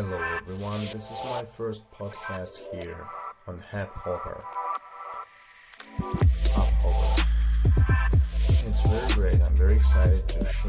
Hello everyone. This is my first podcast here on Hap Hopper. Hop Hopper. It's very great. I'm very excited to share